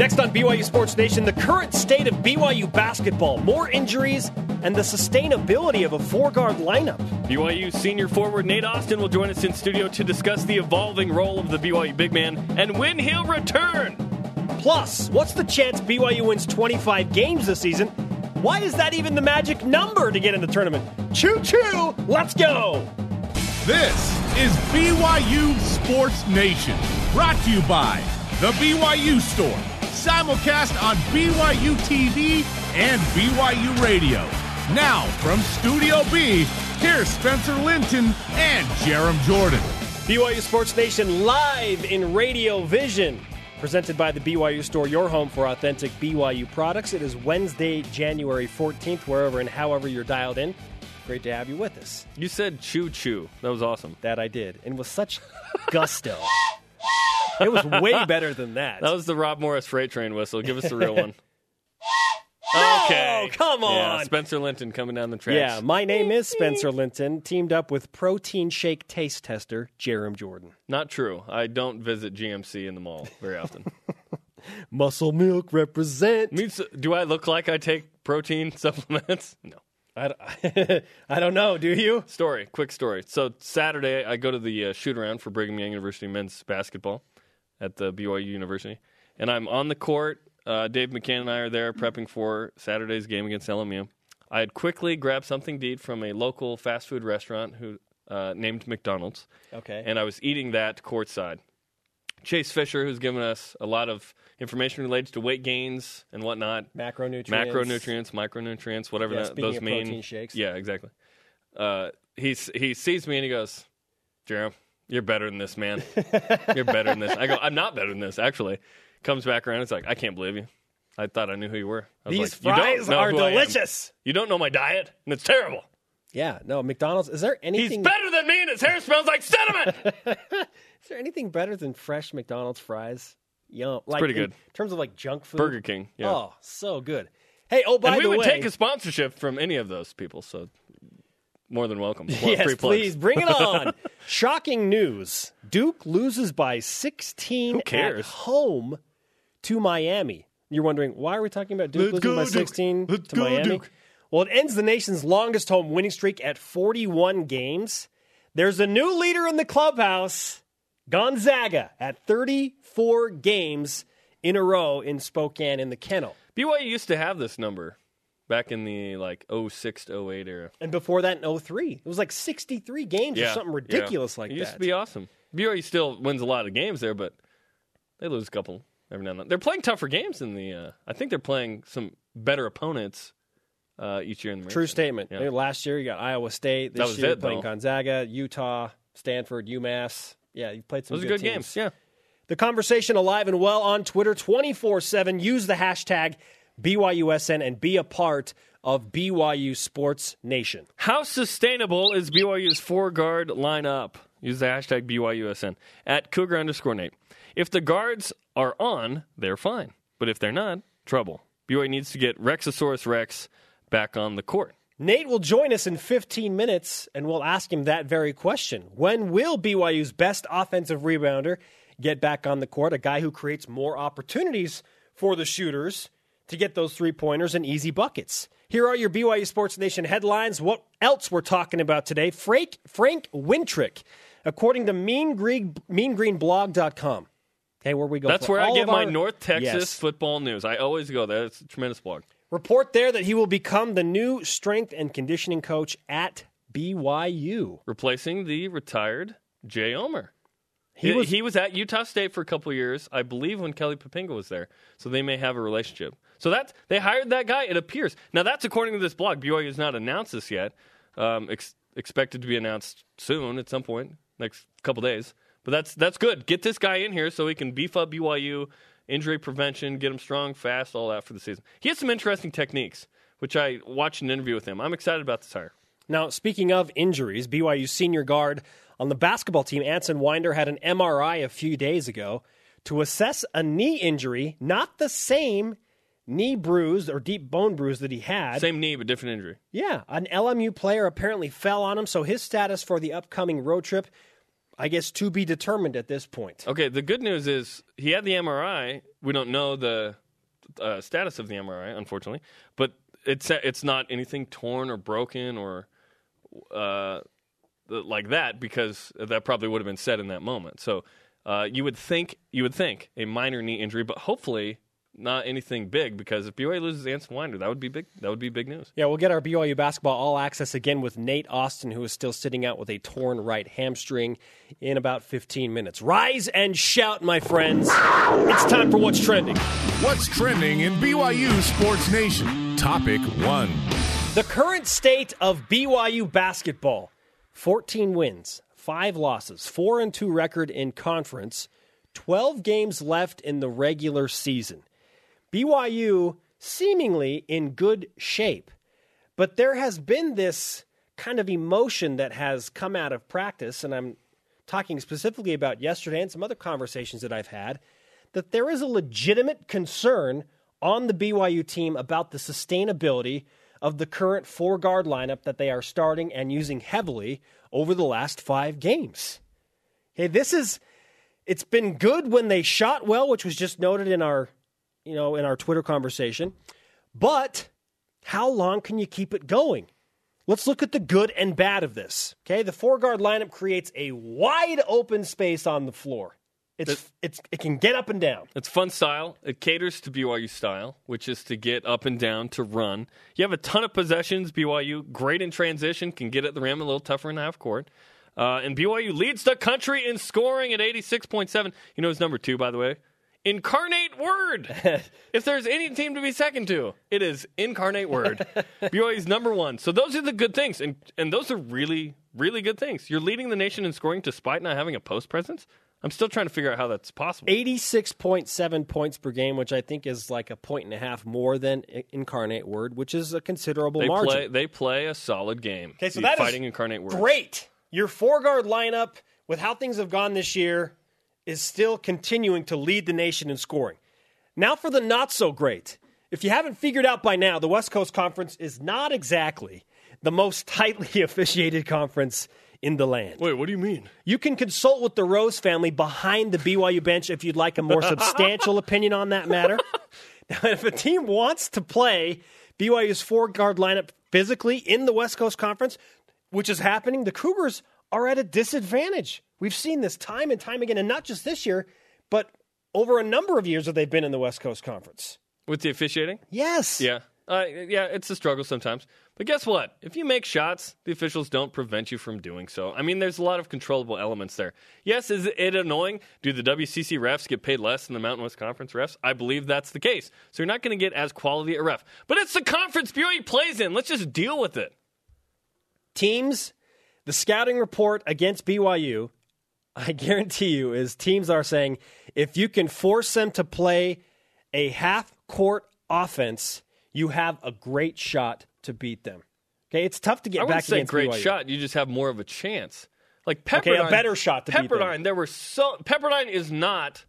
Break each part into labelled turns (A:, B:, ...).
A: Next on BYU Sports Nation, the current state of BYU basketball, more injuries, and the sustainability of a four guard lineup.
B: BYU senior forward Nate Austin will join us in studio to discuss the evolving role of the BYU big man and when he'll return.
A: Plus, what's the chance BYU wins 25 games this season? Why is that even the magic number to get in the tournament? Choo choo, let's go!
C: This is BYU Sports Nation, brought to you by The BYU Store, simulcast on BYU TV and BYU Radio. Now, from Studio B, here's Spencer Linton and Jarom Jordan.
A: BYU Sports Nation live in Radio Vision, presented by the BYU Store, your home for authentic BYU products. It is Wednesday, January 14th, wherever and however you're dialed in. Great to have you with us.
B: You said choo choo. That was awesome.
A: That I did, and with such gusto. It was way better than that.
B: That was the Rob Morris freight train whistle. Give us the real one.
A: No,
B: okay.
A: come
B: Yeah,
A: on.
B: Spencer Linton coming down the tracks.
A: Yeah, my name is Spencer Linton, teamed up with protein shake taste tester Jarom Jordan.
B: Not true. I don't visit GNC in the mall very often.
A: Muscle milk represent.
B: Means, do I look like I take protein supplements? No.
A: I, don't- I don't know. Do you?
B: Story, quick story. So Saturday, I go to the uh, shoot around for Brigham Young University men's basketball at the BYU University, and I'm on the court. Uh, Dave McCann and I are there prepping for Saturday's game against LMU. I had quickly grabbed something to eat from a local fast food restaurant who uh, named McDonald's,
A: Okay.
B: and I was eating that courtside. Chase Fischer, who's given us a lot of information related to weight gains and whatnot,
A: Macronutrients.
B: macronutrients, micronutrients, whatever
A: Yeah,
B: that, those
A: of
B: mean.
A: protein shakes.
B: Yeah, exactly. Uh, he he sees me and he goes, "Jarom, you're better than this, man. you're better than this." I go, "I'm not better than this, actually." Comes back around, and it's like, "I can't believe you. I thought I knew who you were."
A: These
B: like, "You don't
A: fries are
B: who I am.
A: delicious.
B: You don't know my diet, and it's terrible.
A: Yeah, no, McDonald's. Is there anything?
B: He's better than me, and his hair smells like cinnamon."
A: Is there anything better than fresh McDonald's fries? Yum. Like
B: pretty
A: in
B: good.
A: terms of like junk food.
B: Burger King, yeah.
A: Oh, so good. Hey, oh by the way.
B: and we
A: the
B: would
A: way,
B: take a sponsorship from any of those people, so more than welcome.
A: Yes, please bring it on. Shocking news: Duke loses by 16 at home to Miami. You're wondering why are we talking about Duke
B: Let's
A: losing
B: go,
A: by
B: Duke.
A: 16
B: Let's
A: to
B: go,
A: Miami?
B: Duke.
A: Well, it ends the nation's longest home winning streak at 41 games. There's a new leader in the clubhouse, Gonzaga, at 34 games in a row in Spokane in the kennel.
B: BYU used to have this number back in the like 06 to 08 era.
A: And before that in 03, it was like 63 games or something ridiculous
B: yeah.
A: like
B: it used
A: that.
B: to be awesome. BYU still wins a lot of games there, but they lose a couple every now and then. They're playing tougher games in the. Uh, I think they're playing some better opponents uh, each year in the
A: True
B: American.
A: statement.
B: Yeah.
A: Last year you got Iowa State. This
B: That was
A: year
B: it,
A: playing
B: though.
A: Gonzaga, Utah, Stanford, UMass. Yeah, you played some
B: Those
A: good,
B: good games. Yeah.
A: The conversation alive and well on Twitter 24 7. Use the hashtag BYUSN and be a part of BYU Sports Nation.
B: How sustainable is BYU's four guard lineup? Use the hashtag BYUSN at Cougar underscore Nate. If the guards are on, they're fine. But if they're not, trouble. BYU needs to get Rexosaurus Rex back on the court.
A: Nate will join us in 15 minutes and we'll ask him that very question. When will BYU's best offensive rebounder get back on the court? A guy who creates more opportunities for the shooters to get those three pointers and easy buckets. Here are your BYU Sports Nation headlines. What else we're talking about today? Frank, Frank Wintrick, according to Mean Green, meangreenblog.com. Okay, where we go.
B: That's where I get
A: of
B: my
A: our-
B: North Texas
A: Yes.
B: football news. I always go there. It's a tremendous blog.
A: Report there that he will become the new strength and conditioning coach at BYU.
B: Replacing the retired Jay Omer.
A: He
B: He,
A: was-
B: he was at Utah State for a couple years, I believe, when Kelly Papinga was there. So they may have a relationship. So that they hired that guy. It appears now that's according to this blog. BYU has not announced this yet. Um, ex- expected to be announced soon at some point, next couple days. But that's that's good. Get this guy in here so he can beef up BYU injury prevention, get him strong, fast, all that for the season. He has some interesting techniques, which I watched an interview with him. I'm excited about this hire.
A: Now, speaking of injuries, BYU senior guard on the basketball team, Anson Winder, had an MRI a few days ago to assess a knee injury, not the same knee bruise or deep bone bruise that he had.
B: Same knee, but different injury.
A: Yeah, an LMU player apparently fell on him, so his status for the upcoming road trip I guess, to be determined at this point.
B: Okay, the good news is he had the MRI. We don't know the uh, status of the MRI, unfortunately, but it's it's not anything torn or broken or uh, like that because that probably would have been said in that moment. So uh, you would think you would think a minor knee injury, but hopefully not anything big because if BYU loses Anson Winder, that would be big. That would be big news.
A: Yeah, we'll get our BYU basketball all access again with Nate Austin, who is still sitting out with a torn right hamstring in about 15 minutes. Rise and shout, my friends. It's time for What's Trending.
C: What's trending in BYU Sports Nation? Topic one.
A: The current state of BYU basketball 14 wins, 5 losses, 4 and 2 record in conference, 12 games left in the regular season. BYU seemingly in good shape. But there has been this kind of emotion that has come out of practice, and I'm talking specifically about yesterday and some other conversations that I've had, that there is a legitimate concern on the BYU team about the sustainability of the current four guard lineup that they are starting and using heavily over the last five games. Okay, this is it's been good when they shot well, which was just noted in our you know, in our Twitter conversation. But how long can you keep it going? Let's look at the good and bad of this. Okay, the four guard lineup creates a wide open space on the floor. It's, it's it can get up and down.
B: It's fun style. It caters to BYU style, which is to get up and down to run. You have a ton of possessions. BYU great in transition, can get at the rim a little tougher in the half court. Uh, and BYU leads the country in scoring at eighty six point seven. You know who's number two, by the way? Incarnate Word. if there's any team to be second to, it is Incarnate Word. BYU's number one. So those are the good things, and and those are really really good things. You're leading the nation in scoring despite not having a post presence. I'm still trying to figure out how that's possible.
A: 86.7 points per game, which I think is like a point and a half more than Incarnate Word, which is a considerable
B: they
A: margin.
B: Play, they play a solid game.
A: Okay, so that
B: fighting Incarnate Word.
A: Great. Your four guard lineup, with how things have gone this year, is still continuing to lead the nation in scoring. Now for the not so great. If you haven't figured out by now, the West Coast Conference is not exactly the most tightly officiated conference in the land.
B: Wait, what do you mean?
A: You can consult with the Rose family behind the BYU bench if you'd like a more substantial opinion on that matter. Now, if a team wants to play BYU's four guard lineup physically in the West Coast Conference, which is happening, the Cougars are at a disadvantage. We've seen this time and time again, and not just this year, but over a number of years that they've been in the West Coast Conference.
B: With the officiating?
A: Yes.
B: Yeah. Uh, yeah, it's a struggle sometimes. But guess what? If you make shots, the officials don't prevent you from doing so. I mean, there's a lot of controllable elements there. Yes, is it annoying? Do the WCC refs get paid less than the Mountain West Conference refs? I believe that's the case. So you're not going to get as quality a ref. But it's the conference BYU plays in. Let's just deal with it.
A: Teams, the scouting report against BYU, I guarantee you, is teams are saying if you can force them to play a half court offense, you have a great shot to beat them. Okay, it's tough to get
B: I
A: back
B: say
A: against
B: great
A: BYU.
B: shot. You just have more of a chance. Like Pepperdine,
A: Okay, a better shot to beat them.
B: Pepperdine. There were so Pepperdine is not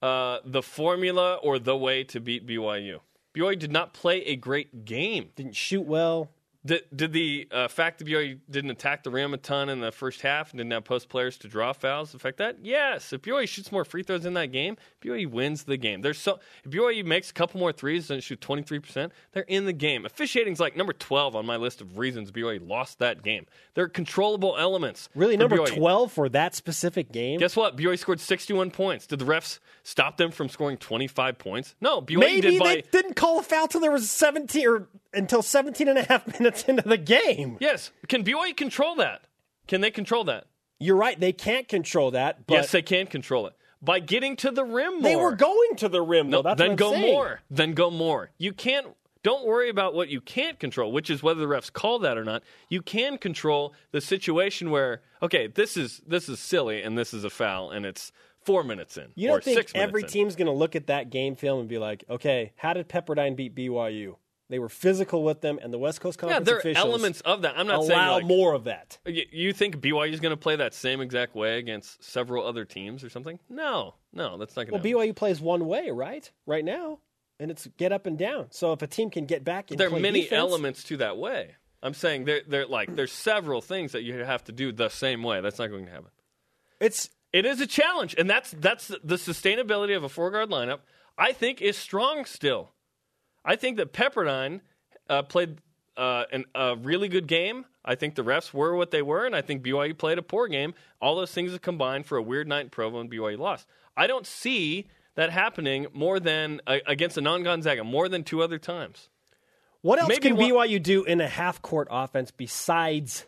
B: uh, the formula or the way to beat BYU. BYU did not play a great game.
A: Didn't shoot well.
B: Did, did the uh, fact that BYU didn't attack the rim a ton in the first half and didn't have post players to draw fouls affect that? Yes. If BYU shoots more free throws in that game, BYU wins the game. There's so if BYU makes a couple more threes and shoot 23 percent, they're in the game. Officiating's like number 12 on my list of reasons BYU lost that game. They're controllable elements.
A: Really, number
B: BYU.
A: 12 for that specific game?
B: Guess what? BYU scored 61 points. Did the refs stop them from scoring 25 points? No. BYU
A: Maybe
B: did by
A: they didn't call a foul till there was 17 or until 17 and a half minutes into the game.
B: yes. Can BYU control that? Can they control that?
A: You're right. They can't control that. But
B: yes, they can control it by getting to the rim more.
A: they were going to the rim, though.
B: No,
A: That's
B: then go
A: saying.
B: more. Then go more. You can't. Don't worry about what you can't control, which is whether the refs call that or not. You can control the situation where okay, this is this is silly and this is a foul and it's four minutes in
A: You don't think every
B: in.
A: team's going to look at that game film and be like, okay, how did Pepperdine beat BYU? They were physical with them, and the West Coast Conference Yeah,
B: there are elements of that. I'm not saying
A: allow
B: like,
A: more of that.
B: You think BYU is going to play that same exact way against several other teams or something? No, no, that's not going to. Happen.
A: Well BYU plays one way, right? Right now, and it's get up and down. So if a team can get back and
B: there are many
A: defense,
B: elements to that way. I'm saying there, there, like, there's several things that you have to do the same way. That's not going to happen.
A: It's
B: It is a challenge, and that's that's the sustainability of a four guard lineup. I think is strong still. I think that Pepperdine uh, played uh, an, a really good game. I think the refs were what they were, and I think BYU played a poor game. All those things have combined for a weird night in Provo, and BYU lost. I don't see that happening more than uh, against a non-Gonzaga more than two other times.
A: what else
B: Maybe
A: can
B: one-
A: BYU do in a half court offense besides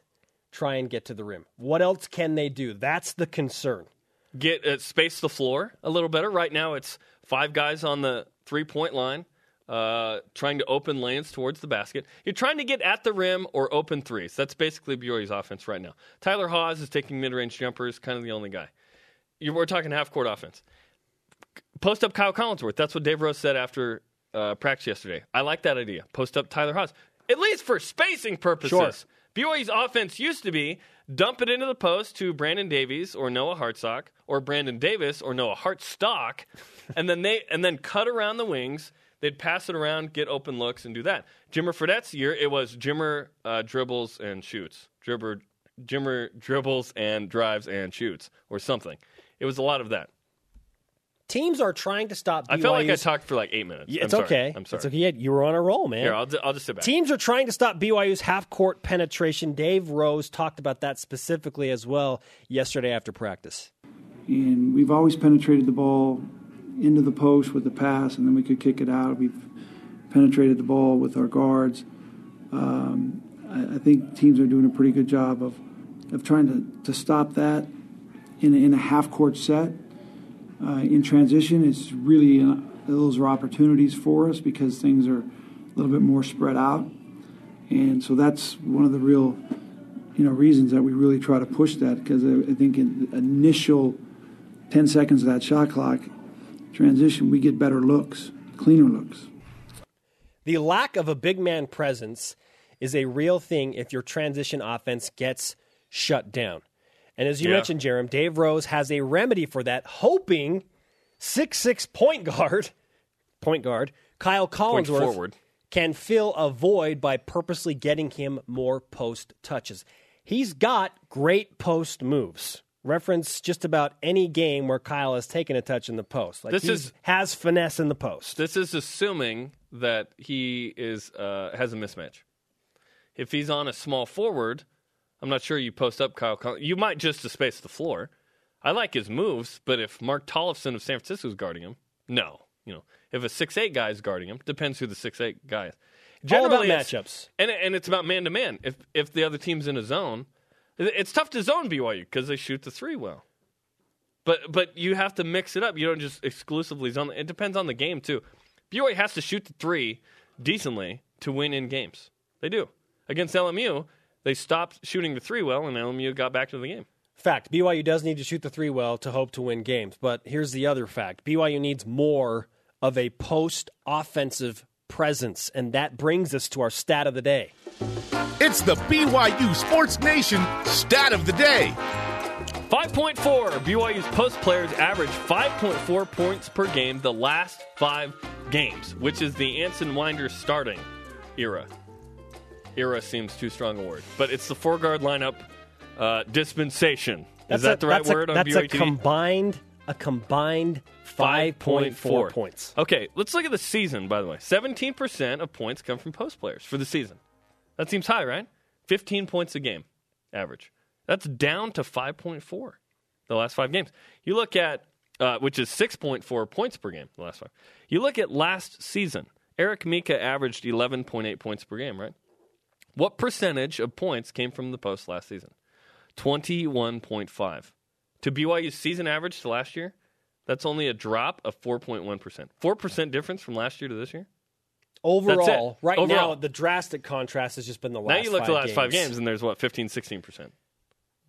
A: try and get to the rim? What else can they do? That's the concern.
B: get uh, space the floor a little better. Right now, it's five guys on the three point line, uh, trying to open lanes towards the basket. You're trying to get at the rim or open threes. That's basically BYU's offense right now. Tyler Haws is taking mid range jumpers, kind of the only guy. You, we're talking half court offense. Post up Kyle Collinsworth. That's what Dave Rose said after uh, practice yesterday. I like that idea. Post up Tyler Haws, at least for spacing purposes.
A: Sure.
B: BYU's offense used to be dump it into the post to Brandon Davies or Noah Hartsock or Brandon Davies or Noah Hartsock, and then they and then cut around the wings. They'd pass it around, get open looks, and do that. Jimmer Fredette's year, it was Jimmer uh, dribbles and shoots, Jimmer, Jimmer dribbles and drives and shoots, or something. It was a lot of that.
A: Teams are trying to stop.
B: I felt like I talked for like eight minutes.
A: Yeah,
B: I'm
A: it's okay.
B: I'm sorry.
A: It's okay. You were on a roll, man.
B: Here, I'll, I'll just sit back.
A: Teams are trying to stop BYU's half court penetration. Dave Rose talked about that specifically as well yesterday after practice.
D: and we've always penetrated the ball into the post with the pass, and then we could kick it out. We've penetrated the ball with our guards. Um, I, I think teams are doing a pretty good job of, of trying to, to stop that in a, in a half court set. Uh, in transition, it's really uh, those are opportunities for us because things are a little bit more spread out, and so that's one of the real you know reasons that we really try to push that because I, I think in initial 10 seconds of that shot clock transition we get better looks cleaner looks
A: The lack of a big man presence is a real thing if your transition offense gets shut down. And as you
B: Yeah.
A: mentioned, Jarom, Dave Rose has a remedy for that, hoping six six point guard, point guard Kyle
B: Point
A: Collinsworth
B: forward.
A: can fill a void by purposely getting him more post touches. He's got great post moves. Reference just about any game where Kyle has taken a touch in the post. Like
B: This
A: he
B: is-
A: has finesse in the post.
B: This is assuming that he is uh, has a mismatch. If he's on a small forward, I'm not sure you post up Kyle. Collins. You might just to space the floor. I like his moves, but if Mark Tollefson of San Francisco is guarding him, no. You know, if a six eight guy is guarding him, depends who the six eight guy is.
A: All about matchups.
B: and and it's about man to man. If if the other team's in a zone, it's tough to zone BYU because they shoot the three well. But but you have to mix it up. You don't just exclusively zone. It depends on the game too. BYU has to shoot the three decently to win in games. They do against LMU. They stopped shooting the three well, and LMU got back to the game.
A: Fact, BYU does need to shoot the three well to hope to win games. But here's the other fact BYU needs more of a post offensive presence. And that brings us to our stat of the day.
C: It's the BYU Sports Nation stat of the day.
B: 5.4. BYU's post players average 5.4 points per game the last five games, which is the Anson Winder starting era. Era seems too strong a word, but it's the four guard lineup uh, dispensation. is that
A: a,
B: the right word
A: a,
B: on
A: That's
B: BYU
A: a combined a combined 5.4 points.
B: Okay, let's look at the season, by the way. 17% of points come from post players for the season. That seems high, right? 15 points a game average. That's down to 5.4 the last five games. You look at, uh, which is 6.4 points per game the last five. You look at last season. Eric Mika averaged 11.8 points per game, right? What percentage of points came from the post last season? 21.5. To BYU's season average to last year, that's only a drop of 4.1%. 4% difference from last year to this year?
A: Overall, right
B: Overall.
A: now, the drastic contrast has just been the last
B: now you look at the last
A: games.
B: five games, and there's what, 15, 16%.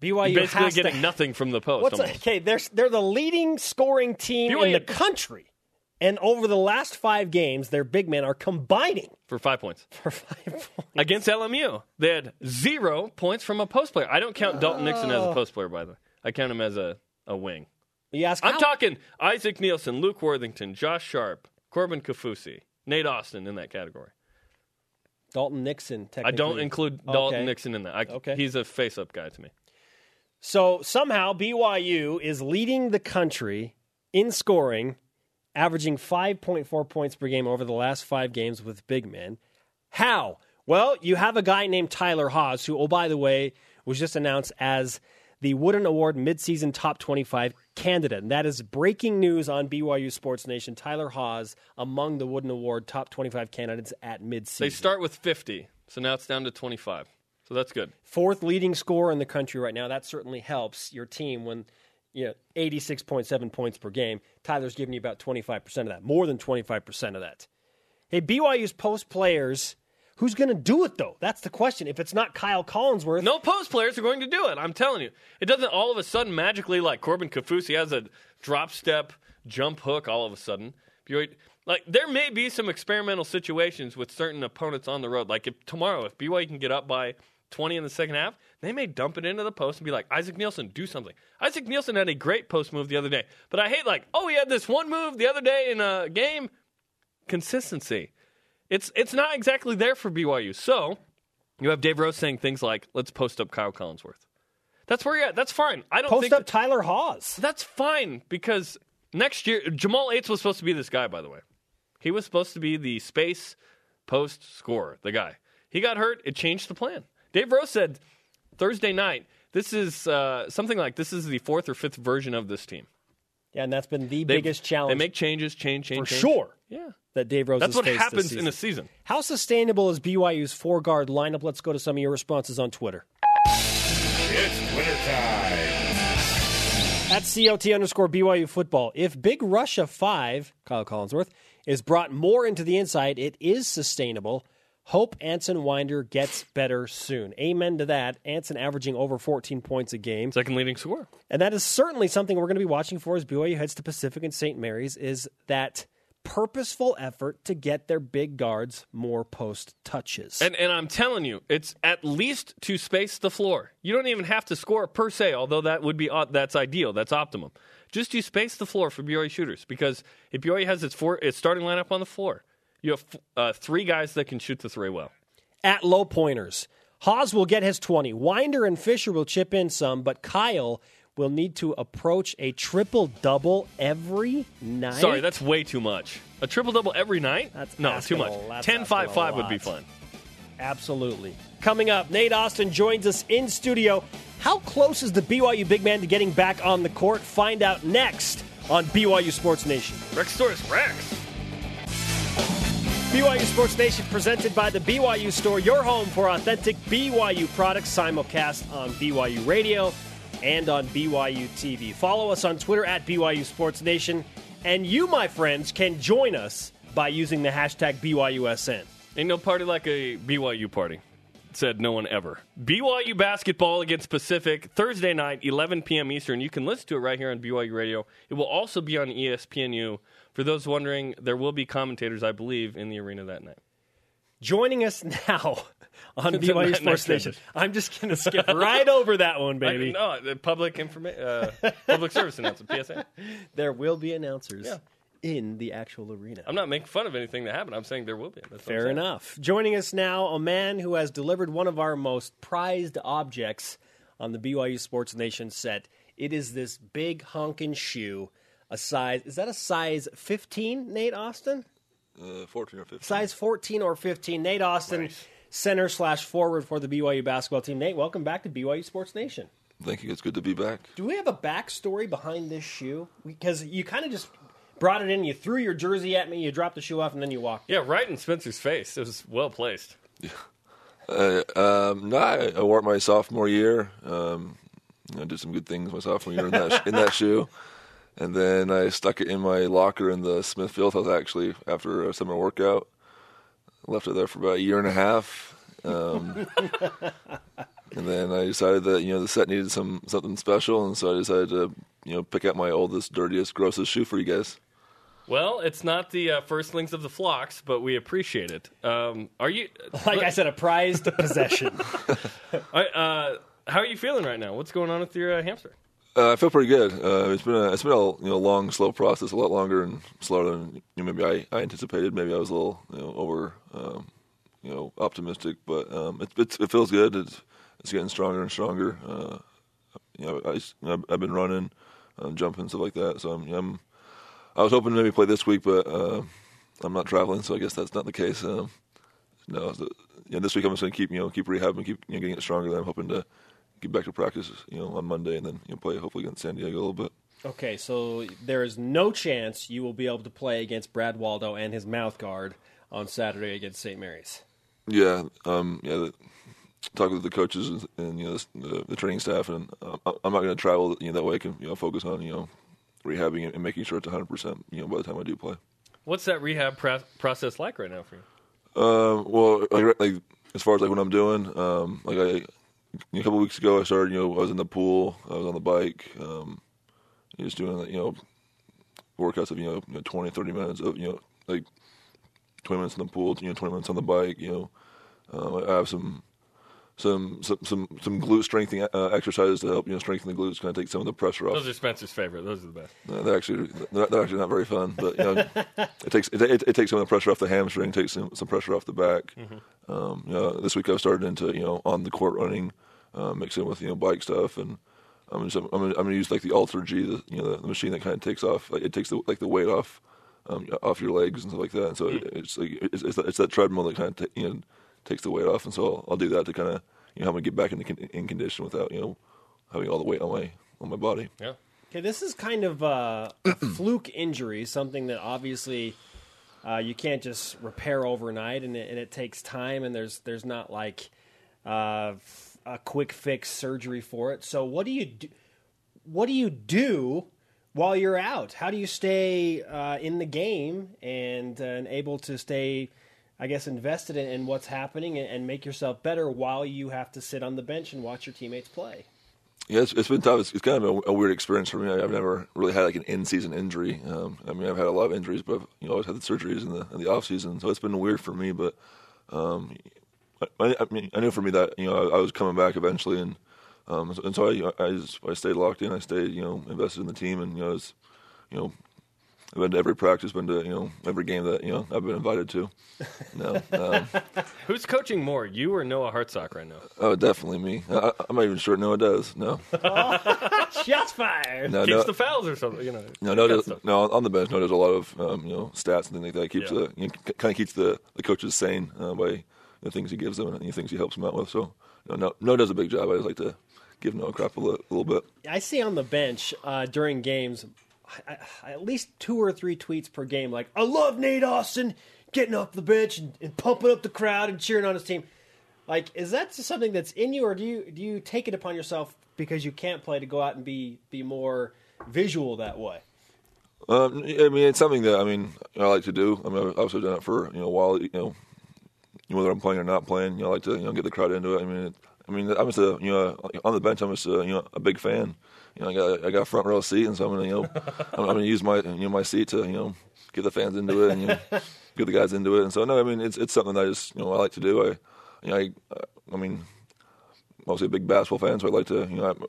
A: BYU
B: You're basically
A: has
B: getting
A: to,
B: nothing from the post.
A: What's
B: almost.
A: okay? They're they're the leading scoring team in the country, and over the last five games, their big men are combining
B: for five points.
A: for five points.
B: Against LMU, they had zero points from a post player. I don't count Dalton Nixon as a post player, by the way. I count him as a, a wing.
A: You ask,
B: I'm
A: how-
B: talking Isaac Neilson, Luke Worthington, Josh Sharp, Corbin Kaufusi, Nate Austin in that category.
A: Dalton Nixon.
B: I don't include Dalton
A: Okay.
B: Nixon in that. I,
A: Okay.
B: He's a face up guy to me.
A: So somehow BYU is leading the country in scoring, averaging 5.4 points per game over the last five games with big men. How? Well, you have a guy named Tyler Haws, who, oh, by the way, was just announced as the Wooden Award midseason top 25 candidate. And that is breaking news on BYU Sports Nation. Tyler Haws among the Wooden Award top 25 candidates at midseason.
B: They start with 50, so now it's down to 25. So that's good.
A: Fourth leading scorer in the country right now. That certainly helps your team when you know 86.7 points per game. Tyler's giving you about 25% of that, more than 25% of that. Hey, BYU's post players Who's going to do it though? That's the question. If it's not Kyle Collinsworth,
B: no post players are going to do it. I'm telling you, it doesn't all of a sudden magically like Corbin Kaufusi has a drop step jump hook all of a sudden. Like there may be some experimental situations with certain opponents on the road. Like if tomorrow, if BYU can get up by 20 in the second half, they may dump it into the post and be like, Isaac Neilson, do something. Isaac Neilson had a great post move the other day, but I hate like, oh, he had this one move the other day in a game. Consistency. It's it's not exactly there for BYU. So you have Dave Rose saying things like, "Let's post up Kyle Collinsworth." That's where you're at. That's fine. I don't
A: post up Tyler Haws.
B: That's fine because next year Jamal Aytes was supposed to be this guy. By the way, he was supposed to be the space post scorer, the guy. He got hurt. It changed the plan. Dave Rose said Thursday night, "This is uh, something like this is the fourth or fifth version of this team."
A: Yeah, and that's been the they, biggest challenge.
B: They make changes, change, change,
A: for
B: change.
A: sure.
B: Yeah,
A: that Dave Rose.
B: That's what happens
A: in
B: a season.
A: How sustainable is BYU's four guard lineup? Let's go to some of your responses on Twitter.
C: It's wintertime.
A: At COT underscore BYU football. If Big Russia 5, Kyle Collinsworth, is brought more into the inside, it is sustainable. Hope Anson Winder gets better soon. Amen to that. Anson averaging over 14 points a game.
B: Second leading scorer.
A: And that is certainly something we're going to be watching for as BYU heads to Pacific and St. Mary's is that purposeful effort to get their big guards more post touches.
B: And, and I'm telling you, it's at least to space the floor. You don't even have to score per se, although that would be uh, that's ideal, that's optimum. Just to space the floor for BYU shooters because if BYU has its, four, its starting lineup on the floor, you have uh, three guys that can shoot the three well.
A: At low pointers, Haws will get his 20. Winder and Fischer will chip in some, but Kyle will need to approach a triple double every night.
B: Sorry, that's way too much. A triple double every night?
A: That's
B: no, too much.
A: A,
B: 10 5 5 would be fun.
A: Absolutely. Coming up, Nate Austin joins us in studio. How close is the BYU big man to getting back on the court? Find out next on BYU Sports Nation.
B: Rex Stories Rex.
A: BYU Sports Nation presented by the BYU Store, your home for authentic BYU products, simulcast on BYU Radio and on BYU TV. Follow us on Twitter at BYU Sports Nation, and you, my friends, can join us by using the hashtag BYUSN.
B: Ain't no party like a BYU party, said no one ever. BYU basketball against Pacific, Thursday night, 11 p.m. Eastern. You can listen to it right here on BYU Radio. It will also be on ESPNU for those wondering, there will be commentators, I believe, in the arena that night.
A: Joining us now on BYU Sports Station. I'm just going to skip right over that one, baby.
B: no, the public information, uh, public service announcement, PSA.
A: There will be announcers. Yeah. In the actual arena.
B: I'm not making fun of anything that happened. I'm saying there will be.
A: Fair enough. Joining us now, a man who has delivered one of our most prized objects on the BYU Sports Nation set. It is this big honking shoe a size. Is that a size 15, Nate Austin?
E: Uh, 14 or 15.
A: Size 14 or 15. Nate Austin, nice. center slash forward for the BYU basketball team. Nate, welcome back to BYU Sports Nation.
E: Thank you. It's good to be back.
A: Do we have a backstory behind this shoe? Because you kind of just brought it in, you threw your jersey at me, you dropped the shoe off, and then you walked.
B: Yeah, right in Spencer's face. It was well placed.
E: Yeah. Uh, um, no, I, I, wore it my sophomore year. Um, I did some good things my sophomore year in that in that shoe and then I stuck it in my locker in the Smith Fieldhouse actually after a summer workout. Left it there for about a year and a half, um, and then I decided that you know the set needed some something special, and so I decided to you know pick out my oldest, dirtiest, grossest shoe for you guys.
B: Well, it's not the uh, firstlings of the flocks, but we appreciate it. Um, are you
A: like I said, a prized possession?
B: uh, how are you feeling right now? What's going on with your uh, hamster?
E: Uh, I feel pretty good. Uh, it's been a it's been a you know long, slow process, a lot longer and slower than you know, maybe I, I anticipated. Maybe I was a little you know over um, you know optimistic, but um, it, it, it feels good. It's it's getting stronger and stronger. Uh, you know, I, I've, I've been running, um, jumping stuff like that. So I'm, I'm I was hoping to maybe play this week, but uh, I'm not traveling, so I guess that's not the case. Um, no, the, this week I'm just to keep you know keep rehabbing, keep you know, getting it stronger. Then I'm hoping to get back to practice, you know, on Monday, and then you know, play hopefully against San Diego a little bit.
A: Okay, so there is no chance you will be able to play against Brad Waldow and his mouth guard on Saturday against St. Mary's.
E: Yeah, um, yeah. The, talk with the coaches and, and you know the, the, training staff, and uh, I'm not going to travel. You know that way I can you know focus on you know rehabbing and making sure it's 100. percent You know by the time I do play.
B: What's that rehab pro- process like right now for you?
E: Uh, well, like, like, as far as like what I'm doing, um, like I a couple weeks ago I started. You know, I was in the pool, I was on the bike, um, just doing you know workouts of you know, you know 20, 30 minutes of you know like 20 minutes in the pool, you know 20 minutes on the bike. You know, uh, I have some some some some, some glute strengthening uh, exercises to help you know strengthen the glutes, kind of take some of the pressure off.
B: Those are Spencer's favorite. Those are the best.
E: Uh, they're actually they're, they're, actually not very fun, but you know, it takes it, it, it, takes some of the pressure off the hamstring, takes some, some pressure off the back. Mm-hmm. Um, you know, this week I've started into you know on the court running, uh, mixing with you know bike stuff, and I'm just, I'm, I'm gonna use like the Alter G, the, you know the, the machine that kind of takes off, like, it takes the like the weight off. Um, off your legs and stuff like that, and so mm. it's like it's, it's, that, it's that treadmill that kind of t- you know takes the weight off, and so I'll, I'll do that to kind of you know, help me get back in, the, in condition without you know having all the weight on my on my body.
B: Yeah.
A: Okay, this is kind of uh, a fluke injury, something that obviously uh, you can't just repair overnight, and it, and it, takes time, and there's there's not like uh, a quick fix surgery for it. So what do you do? What do you do while you're out? How do you stay uh, in the game and, uh, and able to stay? I guess, invested in, in what's happening and, and, make yourself better while you have to sit on the bench and watch your teammates play.
E: Yeah, it's, it's been tough. It's, it's kind of a, a, weird experience for me. I've never really had like an in-season injury. Um, I mean, I've had a lot of injuries, but I've, you know, always had the surgeries in the in the off season, so it's been weird for me. But um, I, I, mean, I knew for me that you know I, I was coming back eventually, and um, and so I I, just, I stayed locked in. I stayed you know invested in the team, and you know, was, you know I've been to every practice, been to you know every game that you know I've been invited to. No, um,
B: who's coaching more, you or Noah Hartsock right now?
E: Oh, definitely me. I, am not even sure Noah does. No,
A: shots fired.
B: No, Keeps no, the fouls or something. You know.
E: No, no, does, no. On the bench, no, there's a lot of um, you know stats and things like that. Keeps yeah. the you know, kind of keeps the the coaches sane uh, by the things he gives them and the things he helps them out with. So, you know, no, no does a big job. I just like to give Noah crap a little, a little bit.
A: I see on the bench uh, during games I, I, at least two or three tweets per game, like I love Nate Austin getting off the bench and, and, pumping up the crowd and cheering on his team. Like, is that something that's in you, or do you do you take it upon yourself because you can't play to go out and be be more visual that way?
E: Um, I mean, it's something that I mean I like to do. I mean, I've also done it for you know while. You know, whether I'm playing or not playing, you know, I like to you know get the crowd into it. I mean, it, I mean, I'm just a you know on the bench. I'm just a, you know a big fan you know, I got I got front row seat, and so I'm gonna you know I'm, I'm, gonna use my you know my seat to you know get the fans into it and you know, get the guys into it. And so no, I mean it's it's something that I just you know I like to do. I you know I I mean mostly a big basketball fan, so I like to you know I,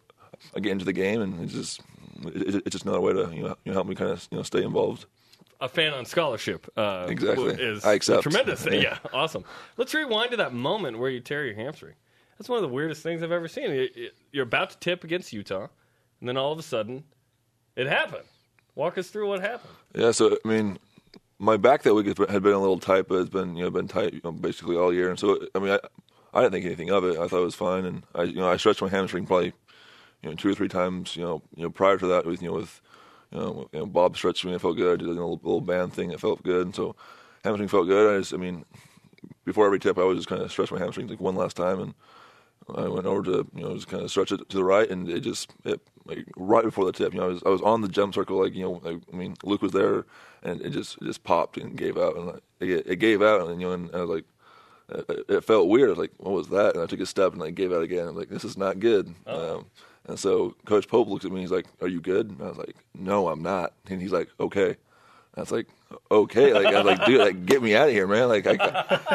E: I get into the game, and it's just it, it's just another way to you know, you know help me kind of you know stay involved
B: a fan on scholarship. Uh,
E: exactly.
B: Is
E: I accept.
B: Tremendous. Yeah. yeah. awesome. Let's rewind to that moment where you tear your hamstring. That's one of the weirdest things I've ever seen. You're about to tip against Utah and then all of a sudden, it happened. Walk us through what happened.
E: Yeah, so I mean, my back that week had been a little tight, but it's been you know been tight you know, basically all year. And so I mean, I, I didn't think anything of it. I thought it was fine, and I you know I stretched my hamstring probably you know two or three times. You know you know prior to that with you know with you know, you know Bob stretched me, it felt good. I did a little, little band thing, it felt good, and so hamstring felt good. I just I mean, before every tip, I would just kind of stretch my hamstring like one last time and. I went over to you know just kind of stretch it to the right, and it just it like right before the tip. You know, I was I was on the jump circle, like you know, like, I mean, Luke was there, and it just it just popped and gave out, and it, it gave out, and you know, and I was like, it, it, felt weird. I was like, what was that? And I took a step and I gave out again. I'm like, this is not good. Oh. Um, and so Coach Pope looks at me. And he's like, "Are you good?" And I was like, "No, I'm not." And he's like, "Okay." I was like, okay, like I was like, dude, like get me out of here, man. Like I,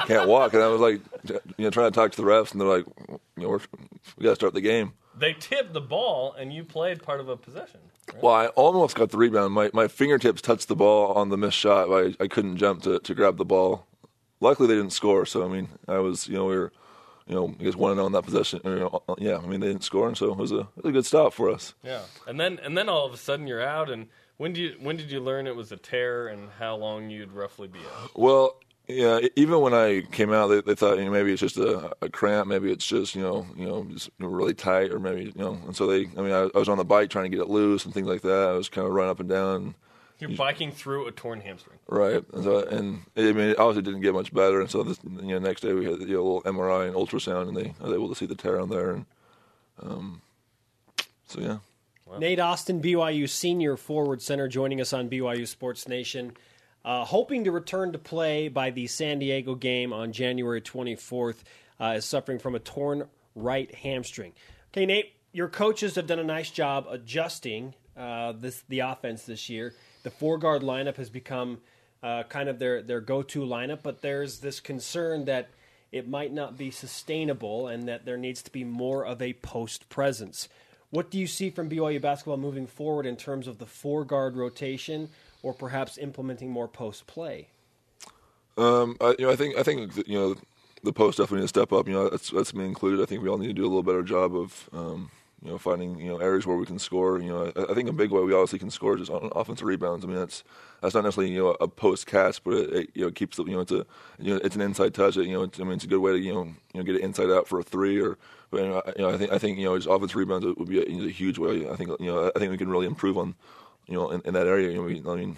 E: can't walk. And I was like, you know, trying to talk to the refs, and they're like, you know, we got to start the game.
B: They tipped the ball, and you played part of a possession.
E: Right? Well, I almost got the rebound. My my fingertips touched the ball on the missed shot. I I couldn't jump to to grab the ball. Luckily, they didn't score. So I mean, I was you know we were you know, I guess one and oh on that possession. Or, you know, yeah, I mean they didn't score, and so it was a, it was a good stop for us.
B: Yeah, and then and then all of a sudden you're out. And when did you when did you learn it was a tear, and how long you'd roughly be out?
E: Well, yeah, even when I came out, they, they thought you know, maybe it's just a, a cramp, maybe it's just you know you know just really tight, or maybe you know. And so they, I mean, I, I was on the bike trying to get it loose and things like that. I was kind of running up and down.
B: You're biking through a torn hamstring.
E: Right, and, so, and I mean, it obviously didn't get much better. And so, this, you know, next day we had you know, a little MRI and ultrasound, and they I was able to see the tear on there. And um, so, yeah,
A: Nate Austin, BYU senior forward center, joining us on BYU Sports Nation. Uh, hoping to return to play by the San Diego game on January 24th, uh, is suffering from a torn right hamstring. Okay, Nate, your coaches have done a nice job adjusting uh, this the offense this year. The four guard lineup has become uh, kind of their, their go to lineup, but there's this concern that it might not be sustainable and that there needs to be more of a post presence. What do you see from BYU basketball moving forward in terms of the four guard rotation or perhaps implementing more post play?
E: Um, I, you know, I think I think you know the post definitely need to step up. You know, that's that's me included. I think we all need to do a little better job of um, you know finding you know areas where we can score. You know, I, I think a big way we obviously can score is just on offensive rebounds. I mean, that's that's not necessarily you know a post catch, but it, it you know keeps the, you know it's a you know it's an inside touch. You know, I mean it's a good way to you know you know get it inside out for a three or. But you know, I, you know, I think I think you know just offensive rebounds would be a, a huge way. I think you know I think we can really improve on you know in, in that area. You know, we, I mean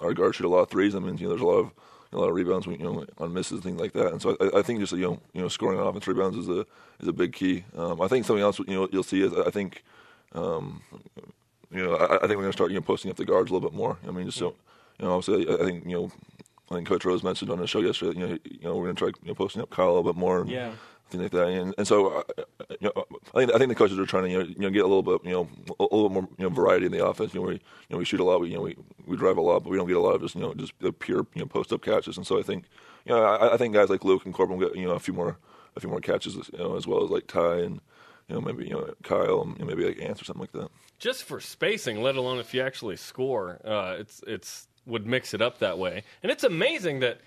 E: our guards shoot a lot of threes. I mean, you know, there's a lot of a lot of rebounds, you know, on misses, things like that. And so I, I think just you know, you know, scoring on offense rebounds is a is a big key. Um, I think something else, you know, you'll see is I think, um, you know, I, I think we're going to start you know posting up the guards a little bit more. I mean, just so you know, obviously, I, I think you know, I think Coach Rose mentioned on the show yesterday, you know, you know, we're going to try you know, posting up Kyle a little bit more.
A: Yeah.
E: Things like that, and, and so uh, you know, I think I think the coaches are trying to you know, you know get a little bit you know a, a little more you know variety in the offense. You know, we you know we shoot a lot, we you know we, we drive a lot, but we don't get a lot of just you know just the pure you know post up catches. And so I think you know I, I think guys like Luke and Corbin will get you know a few more a few more catches you know as well as like Ty and you know maybe you know Kyle and you know, maybe like Ants or something like that.
B: Just for spacing, let alone if you actually score, uh, it's it's would mix it up that way. And it's amazing that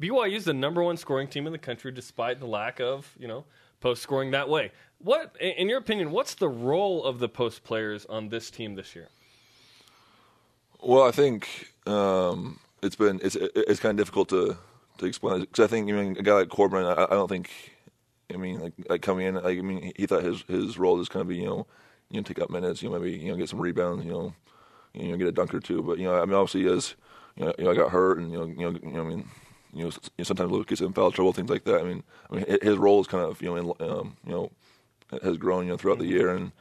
B: BYU is the number one scoring team in the country, despite the lack of you know post scoring that way. What, in your opinion, what's the role of the post players on this team this year?
E: Well, I think um, it's been it's it's kind of difficult to to explain because I think I mean a guy like Corbin, I, I don't think I mean like, like coming in, like, I mean he thought his his role is kind of be you know you know take up minutes, you know maybe you know get some rebounds, you know you know get a dunk or two, but you know I mean obviously he is you know, you know I got hurt and you know you know, you know I mean. You know, sometimes Luke gets in foul trouble, things like that. I mean, I mean, his role is kind of you know, in, um, you know, has grown you know throughout the year, and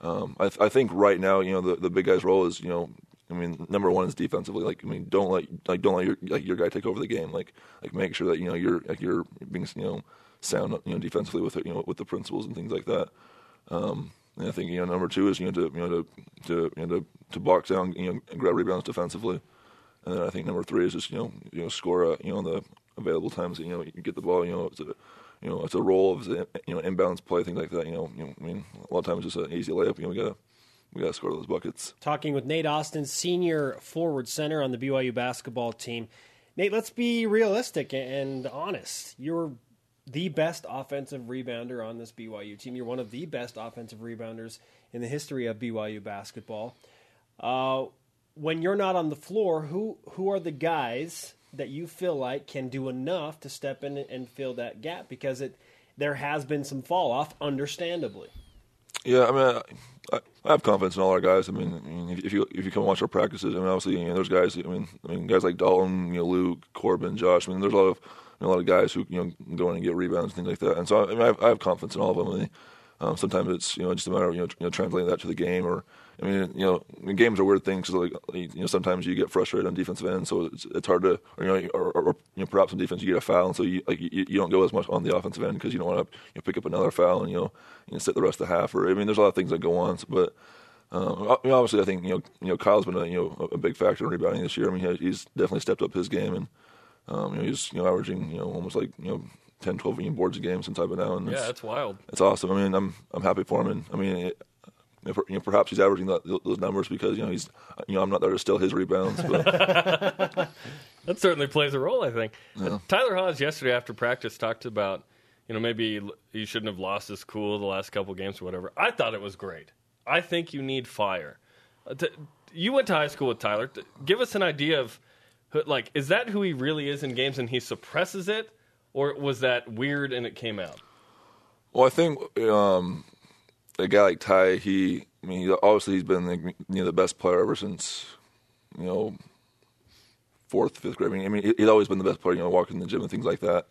E: um, I, I think right now you know the the big guy's role is you know I mean, number one is defensively. Like, I mean, don't let like don't let your like your guy take over the game. Like, like make sure that you know you're like you're being you know sound you know defensively with it, you know with the principles and things like that. Um, and I think you know number two is you know to you know to to you know to, to box down you know and grab rebounds defensively, and then I think number three is just you know you know score uh, you know the available times you know you get the ball. You know it's a you know it's a role of you know inbounds play things like that. You know, you know I mean a lot of times it's just an easy layup. You know we gotta we got to score those buckets.
A: Talking with Nate Austin, senior forward center on the BYU basketball team. Nate, let's be realistic and honest. You're the best offensive rebounder on this BYU team. You're one of the best offensive rebounders in the history of BYU basketball. Uh, when you're not on the floor, who who are the guys that you feel like can do enough to step in and fill that gap? Because it there has been some fall off, understandably.
E: Yeah, I mean, I, I have confidence in all our guys. I mean, I mean, if you if you come watch our practices, I mean, obviously, you know, there's guys. I mean, I mean, guys like Dalton, you know, Luke, Corbin, Josh. I mean, there's a lot of you know, a lot of guys who you know go in and get rebounds and things like that. And so, I mean, I have, I have confidence in all of them. I mean, um, sometimes it's you know just a matter of you know, you know translating that to the game, or I mean, you know, games are weird things. Because, like you know, sometimes you get frustrated on defensive end, so it's, it's hard to, or, you know, or, or, you know, perhaps on defense you get a foul, and so you like you, you don't go as much on the offensive end because you don't want to you know, pick up another foul and you know you know, sit the rest of the half. Or I mean, there's a lot of things that go on, but. Um, obviously, I think you know, you know, Kyle's been a you know a big factor in rebounding this year. I mean, he's definitely stepped up his game, and um, you know, he's you know averaging you know almost like you know 10, 12 you boards a game since I've been out. And
B: Yeah,
E: it's,
B: that's wild.
E: it's awesome. I mean, I'm I'm happy for him, and I mean, it, you know, perhaps he's averaging that, those numbers because you know he's you know I'm not there to steal his rebounds, but
B: That certainly plays a role, I think. Tyler Haws yesterday after practice talked about, you know, maybe he shouldn't have lost his cool the last couple games or whatever. I thought it was great. I think you need fire. Uh, you went to high school with Tyler. Give us an idea of, like, is that who he really is in games and he suppresses it, or was that weird and it came out?
E: Well, I think um, a guy like Ty, he, I mean, he, obviously he's been like, you know, the best player ever since, you know, fourth, fifth grade. I mean, I mean, he's always been the best player. You know, walking in the gym and things like that.